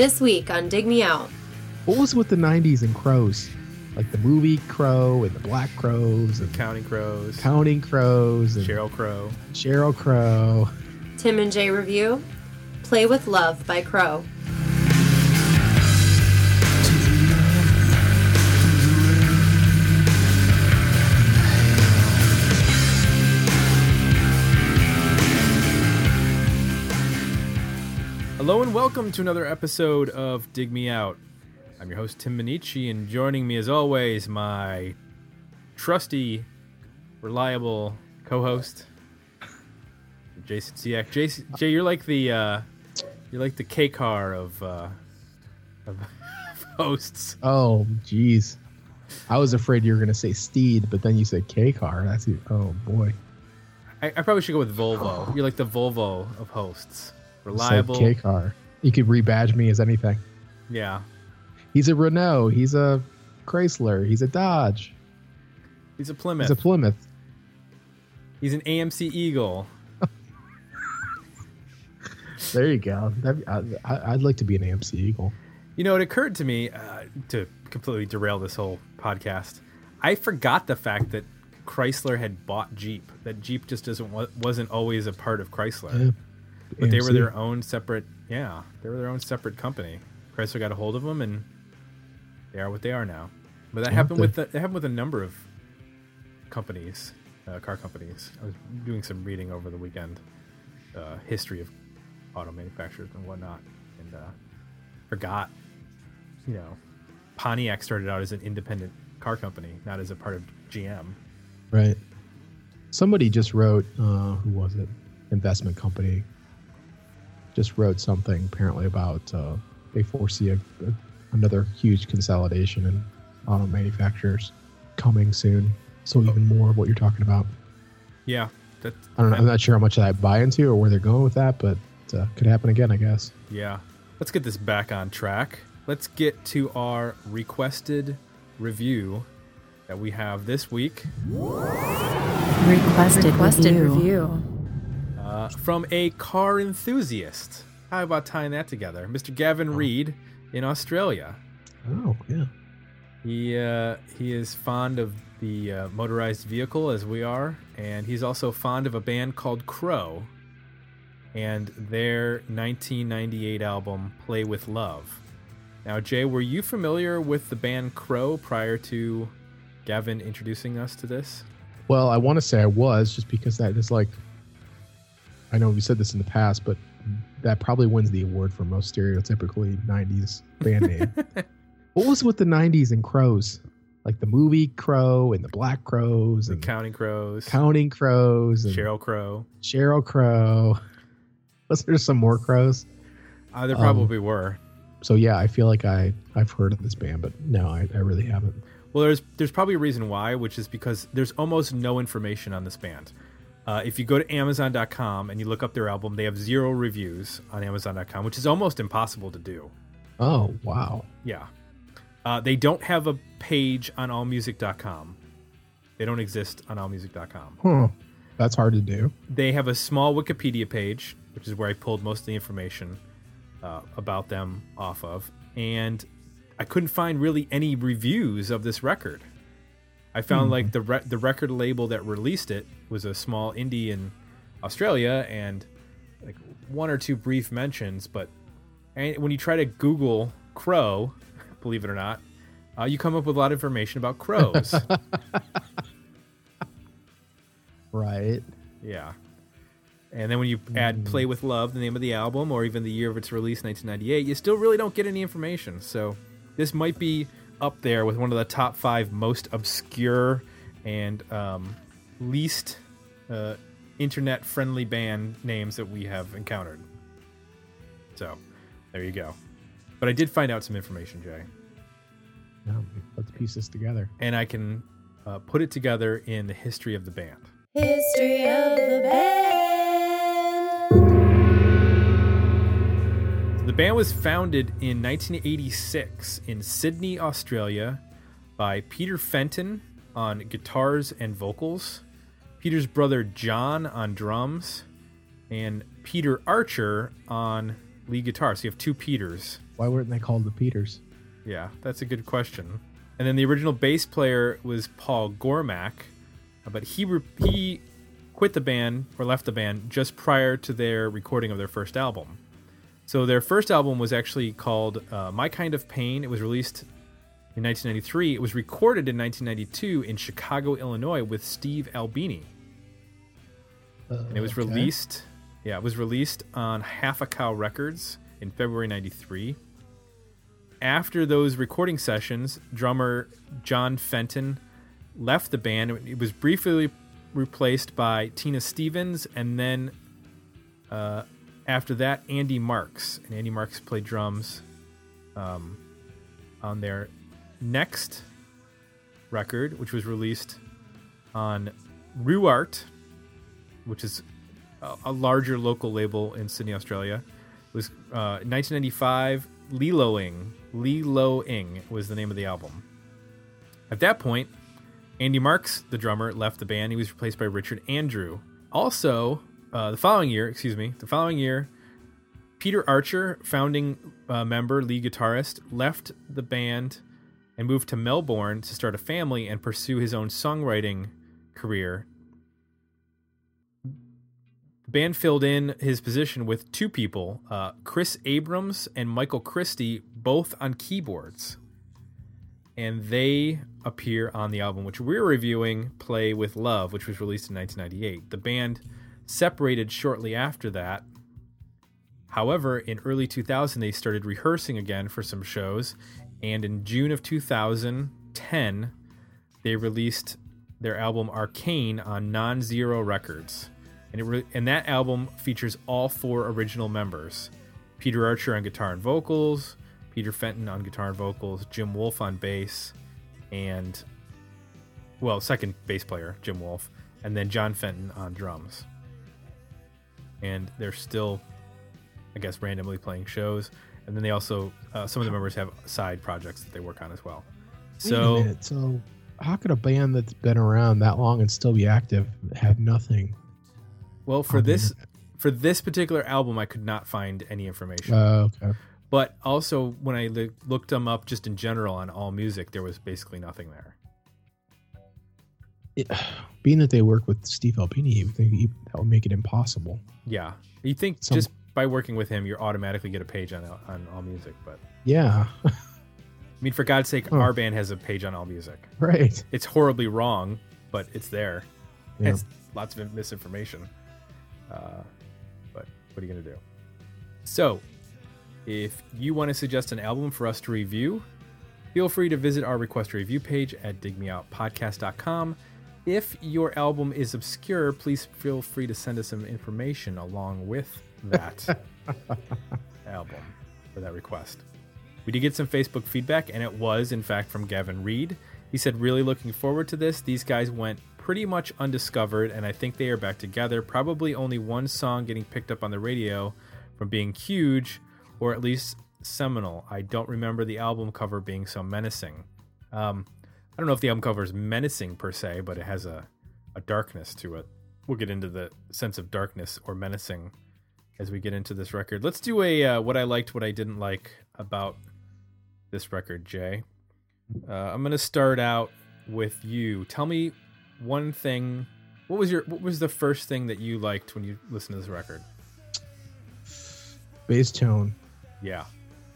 This week on Dig Me Out. What was with the 90s and crows? Like the movie Crow and the Black Crowes and Counting Crows, Counting Crows and Sheryl Crow. Sheryl Crow. Tim and Jay review Play with Love by Crow. And welcome to another episode of Dig Me Out. I'm your host Tim Minichi, and joining me as always, my trusty, reliable co-host, Jason Siak. Jason, Jay, you're like the uh, you're like the K car of, uh, of hosts. Oh, jeez. I was afraid you were going to say Steed, but then you said K car. That's it. Oh, boy. I, I probably should go with Volvo. You're like the Volvo of hosts. Reliable. K car. You could rebadge me as anything. Yeah. He's a Renault. He's a Chrysler. He's a Dodge. He's a Plymouth. He's a Plymouth. He's an AMC Eagle. There you go. I, I'd like to be an AMC Eagle. You know, it occurred to me uh, to completely derail this whole podcast. I forgot the fact that Chrysler had bought Jeep. That Jeep just doesn't wasn't always a part of Chrysler, Yeah. but they were their own separate. Yeah, they were their own separate company. Chrysler got a hold of them, and they are what they are now. But that Yeah, happened they- with the, that happened with a number of companies, uh, car companies. I was doing some reading over the weekend, uh, history of auto manufacturers and whatnot, and uh, forgot, you know, Pontiac started out as an independent car company, not as a part of GM. Right. Somebody just wrote, uh, who was it? Investment company. Just wrote something apparently about uh, they foresee a, a, another huge consolidation in auto manufacturers coming soon. So even more of what you're talking about. Yeah, that I don't know. I'm not sure how much I buy into or where they're going with that, but uh, could happen again, I guess. Yeah. Let's get this back on track. Let's get to our requested review that we have this week Requested, Requested review. review. From a car enthusiast. How about tying that together? Mr. Gavin Reed in Australia. Oh, yeah. He uh, he is fond of the uh, motorized vehicle as we are, and he's also fond of a band called Crow and their 1998 album Play with Love. Now, Jay, were you familiar with the band Crow prior to Gavin introducing us to this? Well, I want to say I was just because that is like, I know we said this in the past, but that probably wins the award for most stereotypically 90s band name. what was with the 90s and crows? Like the movie Crow and the Black Crowes The and Counting Crows, Counting Crows and Sheryl Crow. Sheryl Crow. Was there some more crows? Uh, there Um, probably were. So yeah, I feel like I I've heard of this band, but no, I, I really haven't. Well, there's there's probably a reason why, which is because there's almost no information on this band. Uh, if you go to Amazon.com and you look up their album, they have zero reviews on Amazon.com, which is almost impossible to do. Oh wow. Yeah, uh, they don't have a page on AllMusic.com. They don't exist on AllMusic.com. Huh. That's hard to do. They have a small Wikipedia page, which is where I pulled most of the information uh, about them off of, and I couldn't find really any reviews of this record. I found like the re- the record label that released it was a small indie in Australia, and like one or two brief mentions. But and when you try to Google crow, believe it or not, uh, you come up with a lot of information about crows. Right. Yeah. And then when you add Play with Love, the name of the album, or even the year of its release, 1998, you still really don't get any information. So this might be up there with one of the top five most obscure and um, least uh, internet friendly band names that we have encountered. So there you go. But I did find out some information, Jay. Yeah, let's piece this together. And I can uh, put it together in the history of the band. History of the band. The band was founded in 1986 in Sydney, Australia, by Peter Fenton on guitars and vocals, Peter's brother John on drums, and Peter Archer on lead guitar. So you have two Peters Why weren't they called the Peters? Yeah, that's a good question. And then the original bass player was Paul Gormack, but he re- he quit the band or left the band just prior to their recording of their first album. So their first album was actually called uh, My Kind of Pain. It was released in 1993. It was recorded in 1992 in Chicago, Illinois, with Steve Albini, and it was Okay. released. Yeah, it was released on Half a Cow Records in February '93 after those recording sessions, drummer John Fenton left the band. It was briefly replaced by Tina Stevens, and then uh, after that, Andy Marks. And Andy Marks played drums um, on their next record, which was released on rooArt, which is a, a larger local label in Sydney, Australia. It was uh, 1995. Liloing, Liloing was the name of the album. At that point, Andy Marks, the drummer, left the band. He was replaced by Richard Andrew. Also, uh, the following year, excuse me, the following year, Peter Archer, founding uh, member, lead guitarist, left the band and moved to Melbourne to start a family and pursue his own songwriting career. The band filled in his position with two people, uh, Chris Abrams and Michael Christie, both on keyboards. And they appear on the album, which we're reviewing, Play with Love, which was released in 1998. The band separated shortly after that. However, in early 2000, they started rehearsing again for some shows. And in June of 2010, they released their album Arcane on Non Zero Records. And, it re- and that album features all four original members Peter Archer on guitar and vocals, Peter Fenton on guitar and vocals, Jim Wolf on bass, and, well, second bass player, Jim Wolf, and then John Fenton on drums. And they're still, I guess, randomly playing shows. And then they also, uh, some of the members have side projects that they work on as well. So, minute, so how could a band that's been around that long and still be active have nothing? well, for this internet? for this particular album, I could not find any information. Uh, okay. But also, when I looked them up just in general on All Music, there was basically nothing there. It, being that they work with Steve Albini, you would think that would make it impossible. Yeah, you think Some- just by working with him, you automatically get a page on on All Music. But Yeah, I mean, for God's sake, our band has a page on All Music. right. It's horribly wrong, but it's there. Yeah. It's lots of misinformation. Uh, but what are you gonna do? So, if you want to suggest an album for us to review, feel free to visit our request review page at digmeoutpodcast.com. If your album is obscure, please feel free to send us some information along with that album or that request. We did get some Facebook feedback, and it was, in fact, from Gavin Reed. He said, Really looking forward to this. These guys went pretty much undiscovered, and I think they are back together. Probably only one song getting picked up on the radio from being huge, or at least seminal. I don't remember the album cover being so menacing. Um, I don't know if the album cover is menacing per se, but it has a, a darkness to it. We'll get into the sense of darkness or menacing as we get into this record. Let's do a uh, what I liked, what I didn't like about this record, Jay. Uh, I'm gonna start out with you. Tell me one thing. What was your What was the first thing that you liked when you listened to this record? Bass tone, Yeah,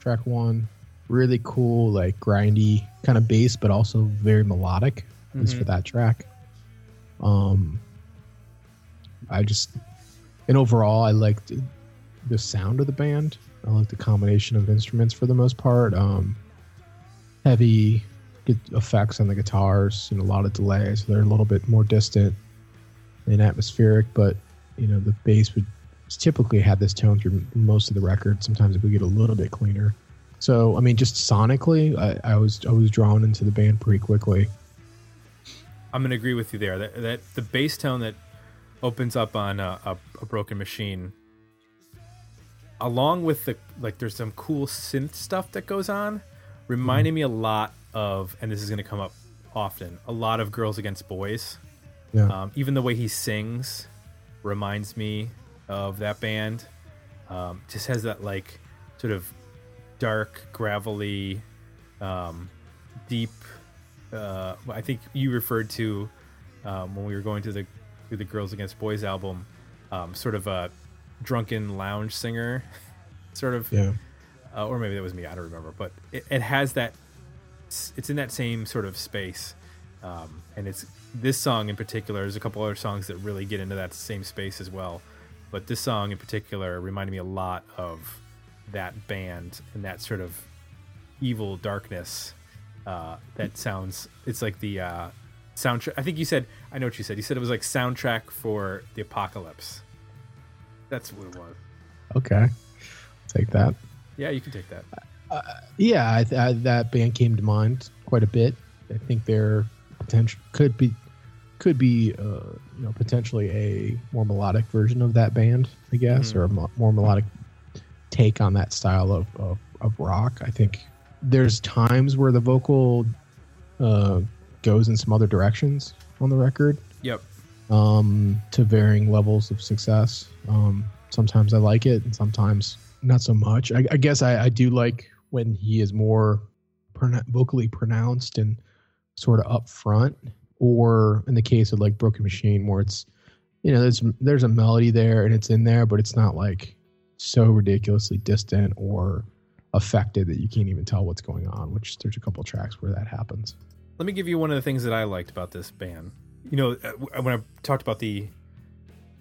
track one, really cool, like grindy kind of bass, but also very melodic. At least for Mhm. that track. Um, I just, and overall, I liked the sound of the band. I like the combination of instruments for the most part. Um, heavy effects on the guitars and a lot of delay, so they're a little bit more distant and atmospheric. But you know, the bass would typically have this tone through most of the record. Sometimes it would get a little bit cleaner. So I mean, just sonically, I, I was I was drawn into the band pretty quickly. I'm gonna agree with you there. That that the bass tone that opens up on a, a, a broken machine, along with the like, there's some cool synth stuff that goes on, reminded me a lot of, and this is gonna come up often, a lot of Girls Against Boys. Yeah. Um, even the way he sings reminds me of that band. Um, just has that like sort of dark, gravelly, um, deep. Uh, I think you referred to um, when we were going to the through the Girls Against Boys album, um, sort of a drunken lounge singer, sort of, Yeah. uh, or maybe that was me. I don't remember, but it, it has that. It's in that same sort of space, um, and it's this song in particular. There's a couple other songs that really get into that same space as well, but this song in particular reminded me a lot of that band and that sort of evil darkness. Uh, that sounds. It's like the uh, soundtrack. I think you said. I know what you said. You said it was like soundtrack for the apocalypse. That's what it was. Okay. Take that. Yeah, you can take that. Yeah, I, th- I, that band came to mind quite a bit. I think they're potential could be could be uh, you know potentially a more melodic version of that band, I guess, Mhm. or a mo- more melodic take on that style of, of of rock. I think there's times where the vocal uh, goes in some other directions on the record Yep. um, to varying levels of success. Um, sometimes I like it, and sometimes not so much. I, I guess I, I do like when he is more vocally pronounced and sort of upfront, or in the case of like Broken Machine, where it's you know there's there's a melody there and it's in there, but it's not like so ridiculously distant or affected that you can't even tell what's going on. Which there's a couple tracks where that happens. Let me give you one of the things that I liked about this band. You know, uh, when I talked about the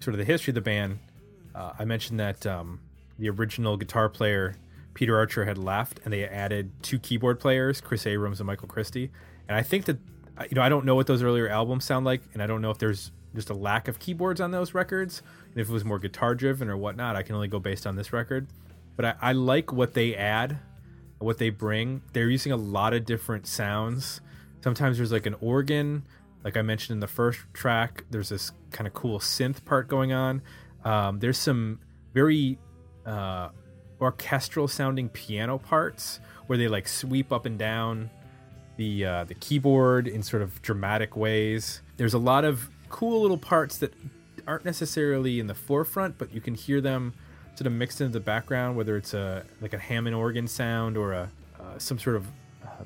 sort of the history of the band, uh, I mentioned that um, the original guitar player Peter Archer had left, and they added two keyboard players, Chris Abrams and Michael Christie. And I think that you know I don't know what those earlier albums sound like, and I don't know if there's just a lack of keyboards on those records, and if it was more guitar driven or whatnot. I can only go based on this record, but I, I like what they add, what they bring. They're using a lot of different sounds. Sometimes there's like an organ, like I mentioned in the first track. There's this kind of cool synth part going on. Um, there's some very uh, orchestral sounding piano parts where they like sweep up and down the uh, the keyboard in sort of dramatic ways. There's a lot of cool little parts that aren't necessarily in the forefront, but you can hear them sort of mixed into the background, whether it's a like a Hammond organ sound or a uh, some sort of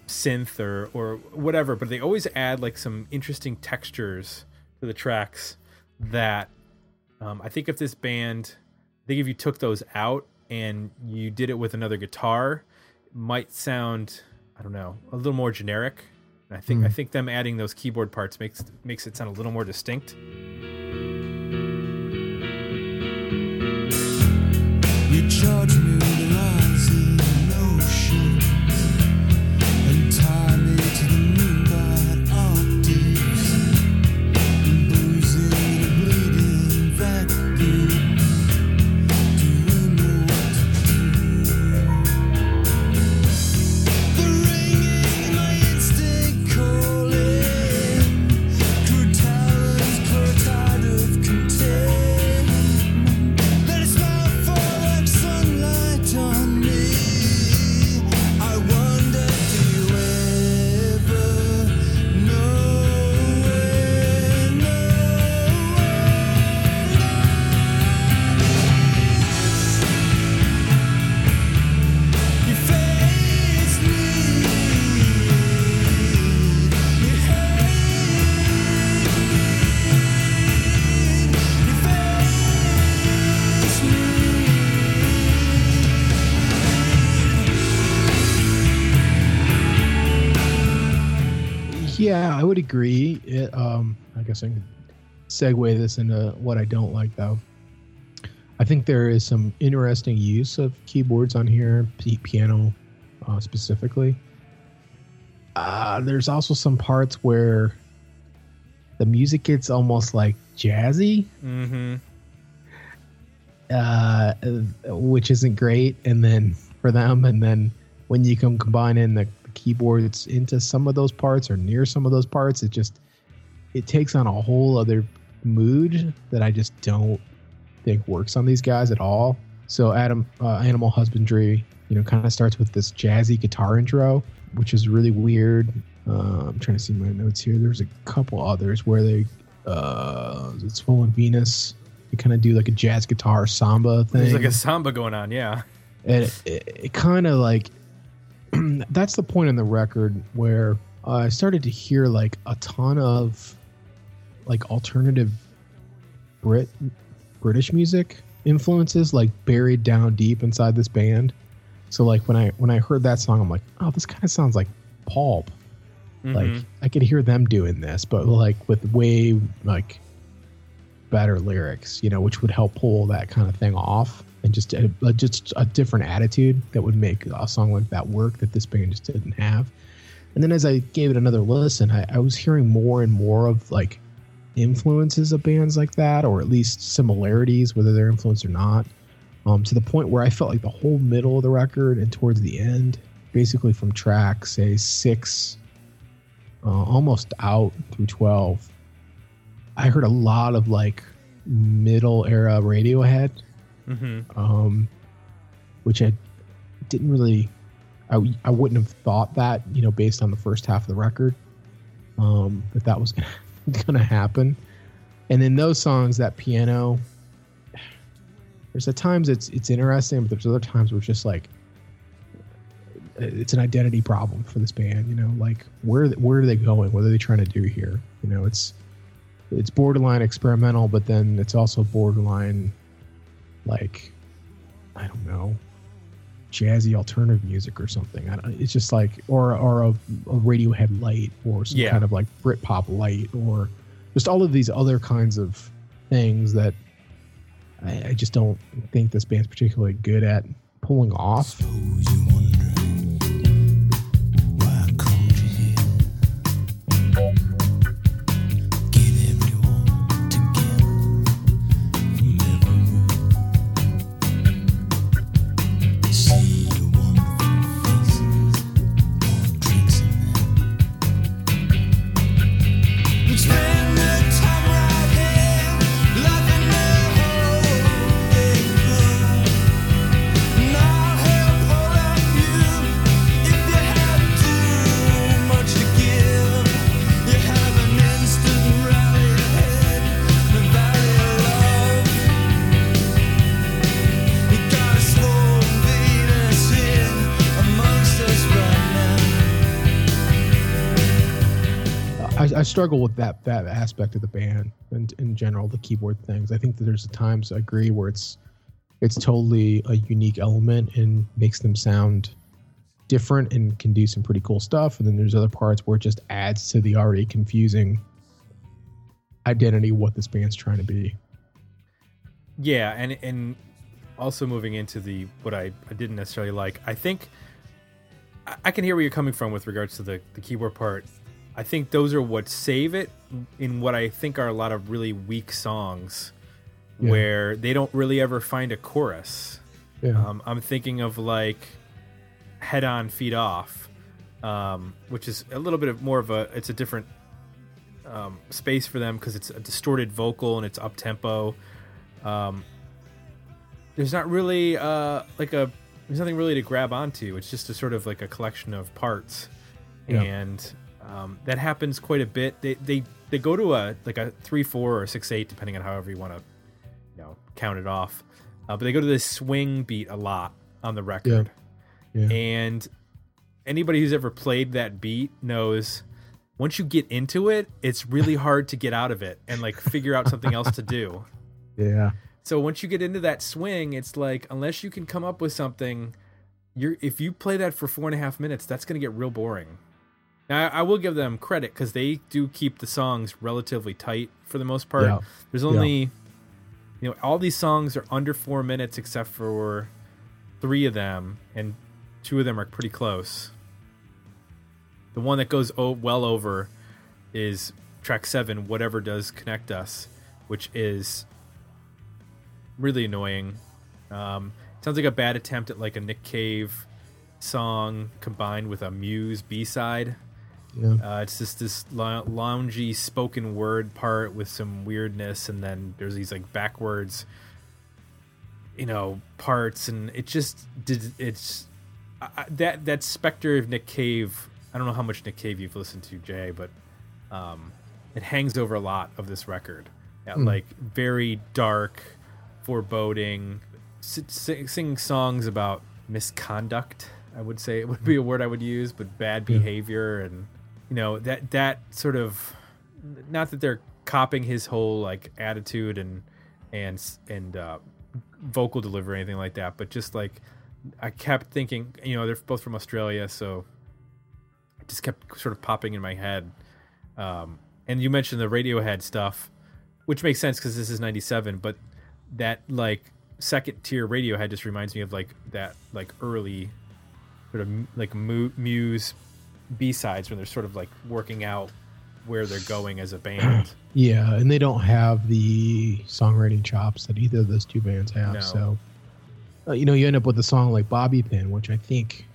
synth or or whatever. But they always add like some interesting textures to the tracks that um, I think if this band, I think if you took those out and you did it with another guitar, it might sound I don't know a little more generic. I think I think them adding those keyboard parts makes makes it sound a little more distinct. Yeah, I would agree. It, um, I guess I can segue this into what I don't like, though. I think there is some interesting use of keyboards on here, p- piano uh, specifically. Uh, there's also some parts where the music gets almost like jazzy, Mm-hmm. uh, which isn't great. And then for them, and then when you come in the keyboards into some of those parts or near some of those parts, it just it takes on a whole other mood that I just don't think works on these guys at all. So Adam, uh, Animal Husbandry, you know, kind of starts with this jazzy guitar intro, which is really weird. Uh, I'm trying to see my notes here. There's a couple others where they, uh, it's Full in Venus. They kind of do like a jazz guitar samba thing There's like a samba going on, yeah. and it, it, it kind of like that's the point in the record where uh, I started to hear like a ton of like alternative Brit British music influences like buried down deep inside this band. So like when I when I heard that song, I'm like, oh, this kind of sounds like Pulp. Like Mhm. I could hear them doing this, but like with way like better lyrics, you know, which would help pull that kind of thing off, and just a, a- just a different attitude that would make a song like that work that this band just didn't have. And then as I gave it another listen, I, I was hearing more and more of like influences of bands like that, or at least similarities, whether they're influenced or not. Um, to the point where I felt like the whole middle of the record and towards the end, basically from track say six, uh, almost out through twelve, I heard a lot of like middle era Radiohead, Mhm. um, which I didn't really, I, I wouldn't have thought that, you know, based on the first half of the record, um, that that was gonna happen. And then those songs, that piano, there's at times it's it's interesting, but there's other times where it's just like it's an identity problem for this band. You know, like where where are they going? What are they trying to do here? You know, it's it's borderline experimental, but then it's also borderline like I don't know jazzy alternative music or something. I don't, it's just like or or a, a Radiohead light or some Yeah. kind of like Britpop light or just all of these other kinds of things that I, I just don't think this band's particularly good at pulling off. Struggle with that that aspect of the band and in general the keyboard things. I think that there's times I agree where it's it's totally a unique element and makes them sound different and can do some pretty cool stuff. And then there's other parts where it just adds to the already confusing identity what this band's trying to be. Yeah, and and also moving into the what I, I didn't necessarily like. I think I, I can hear where you're coming from with regards to the the keyboard part. I think those are what save it in what I think are a lot of really weak songs Yeah. where they don't really ever find a chorus. Yeah. Um, I'm thinking of like Head On, Feet Off, um, which is a little bit of more of a, it's a different um, space for them because it's a distorted vocal and it's up tempo. Um, there's not really uh, like a, there's nothing really to grab onto. It's just a sort of like a collection of parts. Yeah. And um, that happens quite a bit. They, they, they go to a like a three four or six eight depending on however you want to you know count it off uh, but they go to this swing beat a lot on the record Yeah. and anybody who's ever played that beat knows once you get into it it's really hard to get out of it and like figure out something else to do Yeah. so once you get into that swing it's like unless you can come up with something you're if you play that for four and a half minutes that's going to get real boring now I, will give them credit because they do keep the songs relatively tight for the most part. Yeah. there's only you know all these songs are under four minutes except for three of them and two of them are pretty close. The one that goes well over is track seven whatever does connect us which is really annoying. Um, sounds like a bad attempt at like a nick cave song combined with a muse b-side Yeah. uh, it's just this lou- loungy spoken word part with some weirdness, and then there's these like backwards, you know, parts, and it just did. It's I, that that specter of Nick Cave. I don't know how much Nick Cave you've listened to, Jay, but um, it hangs over a lot of this record. Yeah, Like very dark, foreboding, s- sing, songs about misconduct I would say it would be a word I would use, but bad behavior and you know that that sort of not that they're copying his whole like attitude and and and uh, vocal delivery or anything like that, but just like I kept thinking, you know, they're both from Australia, so it just kept sort of popping in my head. Um, and you mentioned the Radiohead stuff, which makes sense because this is '97, but that like second tier Radiohead just reminds me of like that like early sort of like mu- Muse B sides when they're sort of like working out where they're going as a band. Yeah, and they don't have the songwriting chops that either of those two bands have. No. So, uh, you know, you end up with a song like Bobby Pin, which I think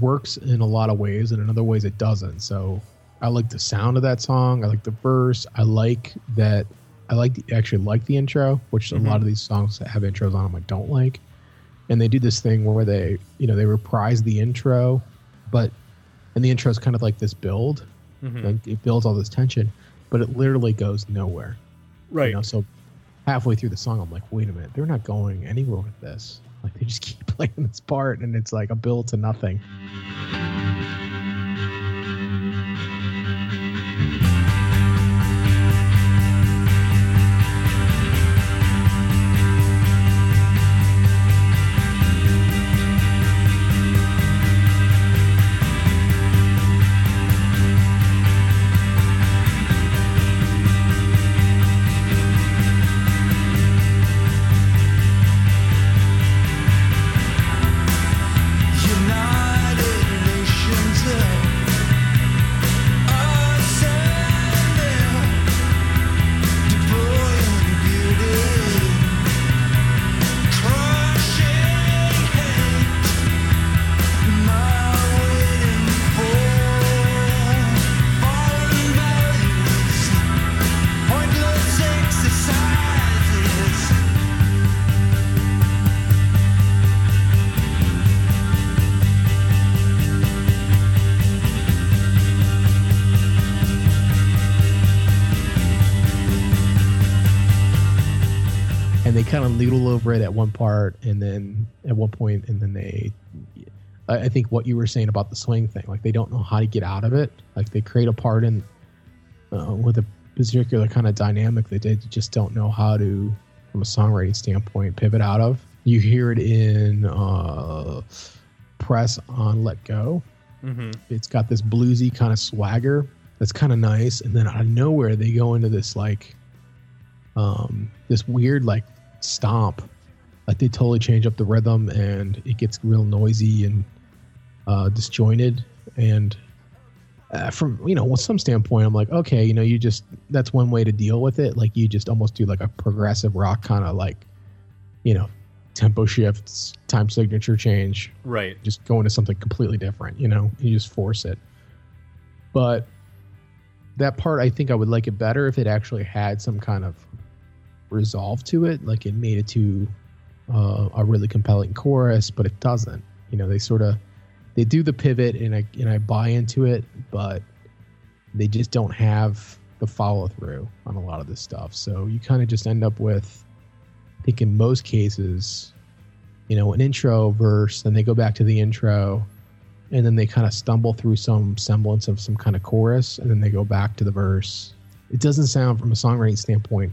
works in a lot of ways, and in other ways it doesn't. So, I like the sound of that song. I like the verse. I like that. I like the, actually like the intro, which a lot of these songs that have intros on them I don't like. And they do this thing where they, you know, they reprise the intro, but and the intro is kind of like this build, Mhm. like it builds all this tension, but it literally goes nowhere. Right. You know, so halfway through the song, I'm like, wait a minute, they're not going anywhere with this. Like they just keep playing this part, and it's like a build to nothing. And they kind of noodle over it at one part, and then at one point, and then they. I think what you were saying about the swing thing, like they don't know how to get out of it. Like they create a part in uh, with a particular kind of dynamic that they just don't know how to, from a songwriting standpoint, pivot out of. You hear it in uh, press on "Let Go." hmm it's got this bluesy kind of swagger that's kind of nice and then out of nowhere they go into this like um this weird like stomp like they totally change up the rhythm and it gets real noisy and uh disjointed and uh, from you know with some standpoint i'm like okay you know you just that's one way to deal with it like you just almost do like a progressive rock kind of like you know tempo shifts time signature change Right. just go into something completely different, you know, you just force it. But that part, I think I would like it better if it actually had some kind of resolve to it, like it made it to uh, a really compelling chorus, but it doesn't. You know, they sort of they do the pivot, and I and I buy into it, but they just don't have the follow through on a lot of this stuff. So you kind of just end up with, I think in most cases, you know, an intro verse, then they go back to the intro, and then they kind of stumble through some semblance of some kind of chorus, and then they go back to the verse. It doesn't sound, from a songwriting standpoint,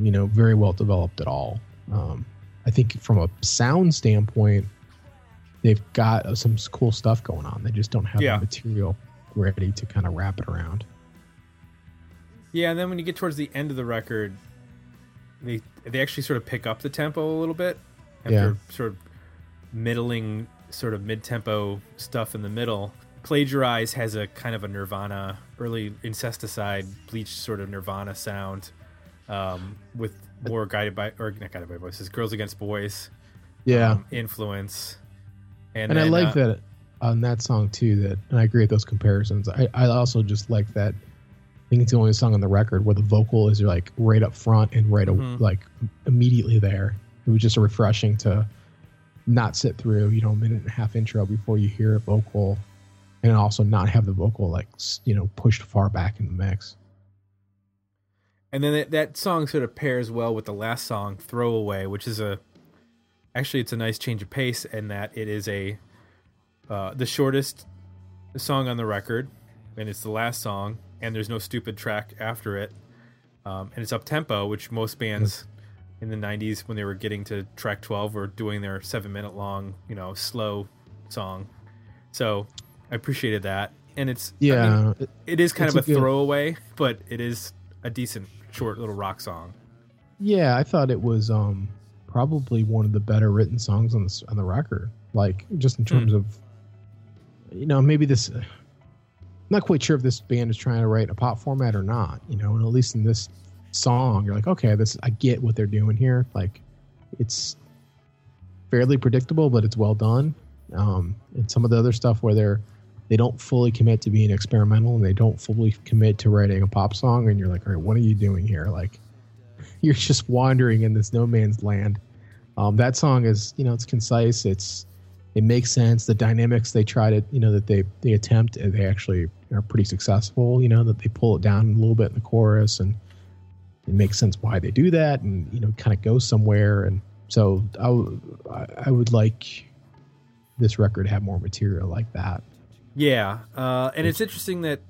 you know, very well developed at all. Um, I think from a sound standpoint, they've got some cool stuff going on. They just don't have Yeah. the material ready to kind of wrap it around. Yeah, and then when you get towards the end of the record, they they actually sort of pick up the tempo a little bit after Yeah. sort of middling, sort of mid tempo stuff in the middle. Plagiarize has a kind of a Nirvana, early incesticide, bleach sort of Nirvana sound, um, with more guided by or not guided by voices, girls against boys Yeah. um, influence. And, and I like uh, that on that song too. That and I agree with those comparisons. I, I also just like that. I think it's the only song on the record where the vocal is like right up front and right a- Mhm. like immediately there. It was just refreshing to not sit through you know a minute and a half intro before you hear a vocal, and also not have the vocal like you know pushed far back in the mix. And then that, that song sort of pairs well with the last song, "Throwaway," which is a actually it's a nice change of pace in that it is a uh, the shortest song on the record, and it's the last song, and there's no stupid track after it, um, and it's up tempo, which most bands in the '90s when they were getting to track 12 were doing their seven minute long, you know, slow song. So I appreciated that, and it's I mean, Yeah, it- is kind It's of a, a throwaway, but it is a decent short little rock song. yeah. I thought it was um probably one of the better written songs on the on the record. Like just in terms of, you know, maybe this. I'm not quite sure if this band is trying to write a pop format or not. You know, and at least in this song, you're like, okay, this I get what they're doing here. Like, it's fairly predictable, but it's well done. Um, and some of the other stuff where they're they don't fully commit to being experimental and they don't fully commit to writing a pop song, and you're like, all right, what are you doing here? Like, you're just wandering in this no man's land. Um, that song is, you know, it's concise. It's it makes sense. The dynamics they try to, you know, that they they attempt, and they actually are pretty successful. You know, that they pull it down a little bit in the chorus, and it makes sense why they do that, and you know, kind of go somewhere. And so I, w- I- I would like this record to have more material like that. Yeah, uh, and it's interesting that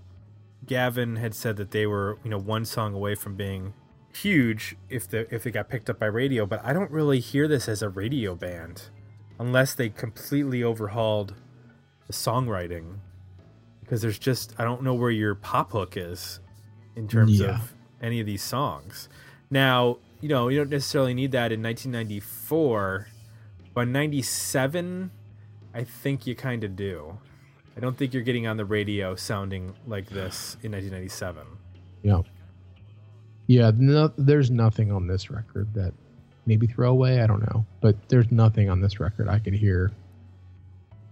Gavin had said that they were, you know, one song away from being huge if the if they got picked up by radio. But I don't really hear this as a radio band, unless they completely overhauled the songwriting, because there's just I don't know where your pop hook is in terms Yeah. of any of these songs. Now, you know, you don't necessarily need that in 1994, but 97, I think you kind of do. I don't think you're getting on the radio sounding like this in 1997. Yeah. Yeah, no, there's nothing on this record that maybe throwaway, I don't know, but there's nothing on this record I could hear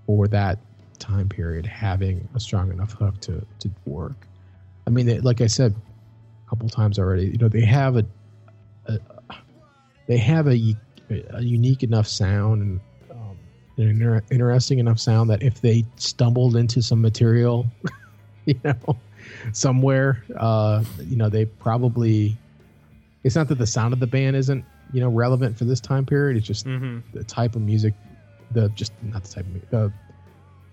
for that time period having a strong enough hook to to work. I mean, they, like I said a couple times already, you know, they have a, a they have a unique enough sound and an inter- interesting enough sound that if they stumbled into some material, you know, somewhere, uh, you know, they probably. It's not that the sound of the band isn't, you know, relevant for this time period. It's just Mm-hmm. the type of music, the just not the type of mu- the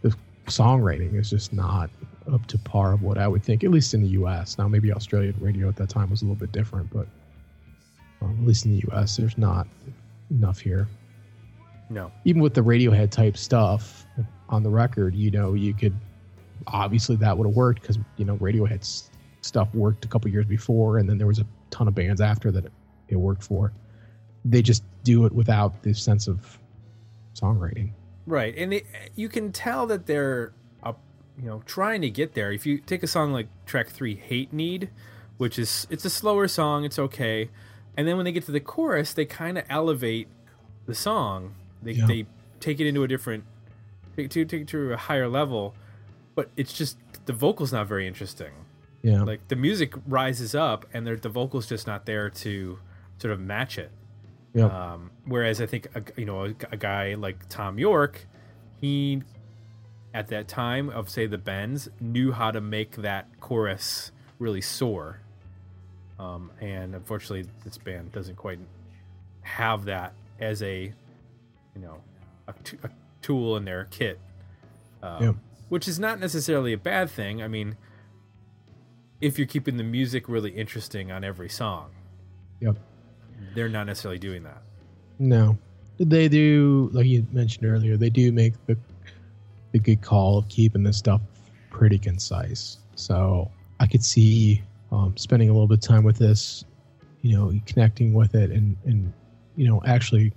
the songwriting is just not up to par of what I would think, at least in the U.S. Now, maybe Australian radio at that time was a little bit different, but um, at least in the U.S., there's not enough here. No. Even with the Radiohead type stuff on the record, you know, you could obviously that would have worked because you know Radiohead's stuff worked a couple years before, and then there was a ton of bands after that it, it worked for. They just do it without this sense of songwriting. Right, and you can tell that they're, up, you know, trying to get there. If you take a song like track three, "Hate Need," which is it's a slower song, it's okay, and then when they get to the chorus, they kind of elevate the song. They Yeah. they take it into a different, take to take it to a higher level, but it's just the vocals not very interesting. Yeah, Like the music rises up, and the vocals just not there to sort of match it. yeah, Um, whereas I think a, you know a, a guy like Thom Yorke, he at that time of say the Bends knew how to make that chorus really soar. Um, and unfortunately, this band doesn't quite have that as a you know a, t- a tool in their kit, um, Yeah. which is not necessarily a bad thing. I mean, if you're keeping the music really interesting on every song yep. they're not necessarily doing that. No, they do. Like you mentioned earlier, they do make the the good call of keeping this stuff pretty concise. So I could see um, spending a little bit of time with this, you know, connecting with it, and and you know, actually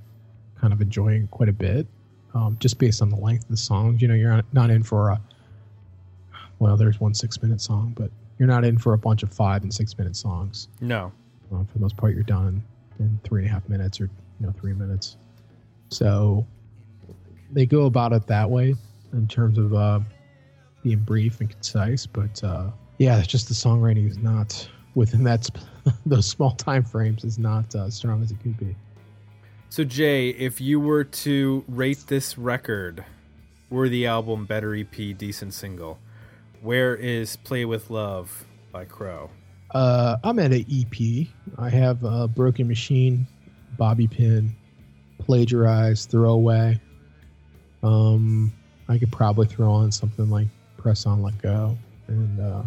kind of enjoying quite a bit, um, just based on the length of the songs. You know, you're not- in for a well, there's one six minute song, but you're not in for a bunch of five and six minute songs. No. Uh, for the most part, you're done in three and a half minutes or you know three minutes. So they go about it that way in terms of uh, being brief and concise. But uh, yeah, it's just the songwriting is not within that sp- those small time frames is not uh, as strong as it could be. So Jay, if you were to rate this record, worthy album, better EP, decent single, where is "Play with Love" by Crow? Uh, I'm at an EP. I have uh, Broken Machine, Bobby Pin, plagiarize, throw away. Um, I could probably throw on something like press on, let go, and uh,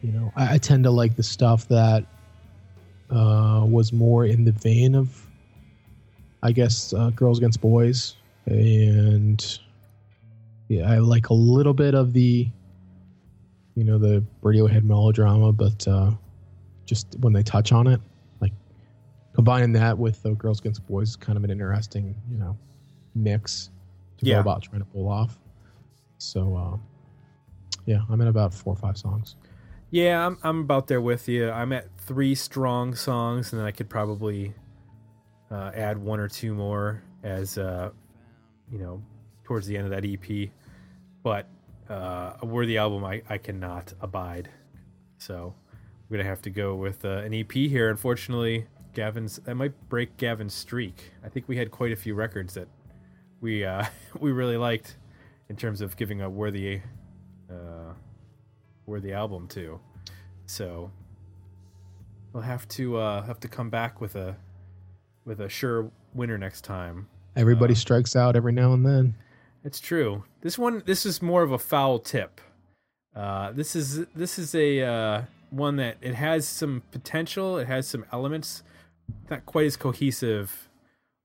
you know, I, I tend to like the stuff that uh, was more in the vein of, I guess, uh, girls against boys, and yeah, I like a little bit of the, you know, the Radiohead melodrama, but uh, just when they touch on it, like combining that with the girls against boys is kind of an interesting, you know, mix to Yeah. go about trying to pull off. So, uh, yeah, I'm in about four or five songs. Yeah, I'm I'm about there with you. I'm at three strong songs, and then I could probably uh, add one or two more as uh, you know towards the end of that EP. But uh, a worthy album, I I cannot abide. So we're gonna have to go with uh, an EP here. Unfortunately, Gavin's that might break Gavin's streak. I think we had quite a few records that we uh, we really liked in terms of giving a worthy. Uh, worthy album too. So we'll have to uh, have to come back with a with a sure winner next time. Everybody Uh, strikes out every now and then. It's true. This one this is more of a foul tip. Uh, this is this is a uh, one that it has some potential. It has some elements, not quite as cohesive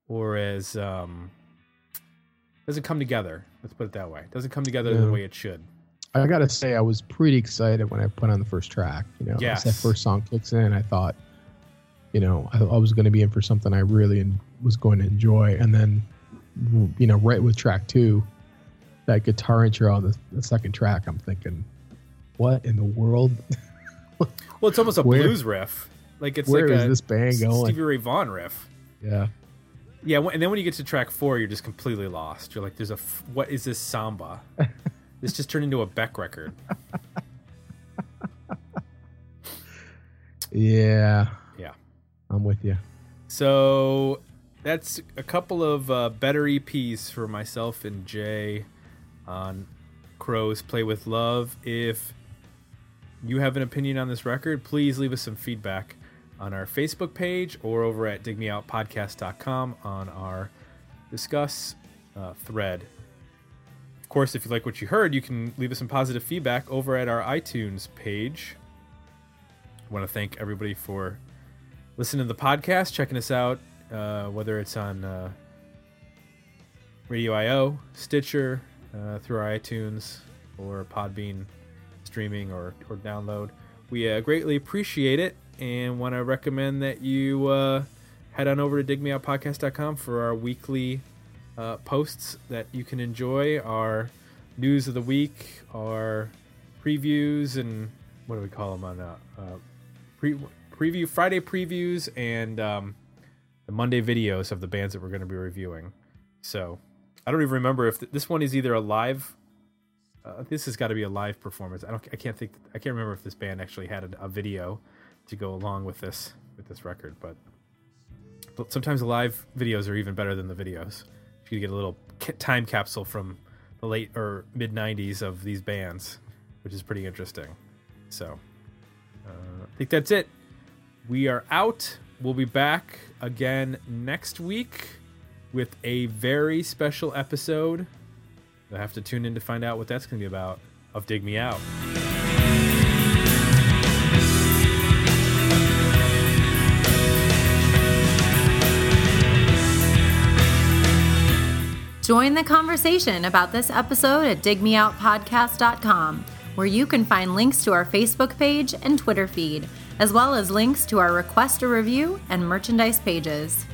or as um, doesn't come together. Let's put it that way. Doesn't come together the way it should. I gotta say, I was pretty excited when I put on the first track. You know, as that first song kicks in, I thought, you know, I, I was going to be in for something I really en- was going to enjoy. And then, you know, right with track two, that guitar intro on the, the second track, I'm thinking, what in the world? Well, it's almost a Where- blues riff. Like it's Where like is a this band going? Stevie Ray Vaughan riff. Yeah, Yeah, and then when you get to track four, you're just completely lost. You're like, "There's a f- what is this samba? this just turned into a Beck record." Yeah. I'm with you. So that's a couple of uh, better EPs for myself and Jay on Crows Play with Love. If you have an opinion on this record, please leave us some feedback on our Facebook page or over at digmeoutpodcast.com on our discuss uh, thread. Of course, if you like what you heard, you can leave us some positive feedback over at our iTunes page. I want to thank everybody for listening to the podcast, checking us out, uh, whether it's on uh, Radio IO, Stitcher, uh, through our iTunes, or Podbean streaming or, or download. We uh, greatly appreciate it and want to recommend that you uh, head on over to digmeoutpodcast.com for our weekly uh, posts that you can enjoy, our news of the week, our previews, and what do we call them on uh, uh, pre- preview Friday previews and um, the Monday videos of the bands that we're going to be reviewing. So I don't even remember if th- this one is either a live. Uh, this has got to be a live performance. I don't. I can't think. I can't remember if this band actually had a, a video to go along with this with this record. But, sometimes the live videos are even better than the videos. If you get a little time capsule from the late or mid '90s of these bands, which is pretty interesting. So uh, I think that's it. We are out. We'll be back again next week with a very special episode. You'll have to tune in to find out what that's going to be about. Of Dig Me Out. Join the conversation about this episode at digmeoutpodcast.com, where you can find links to our Facebook page and Twitter feed, as well as links to our request a review and merchandise pages.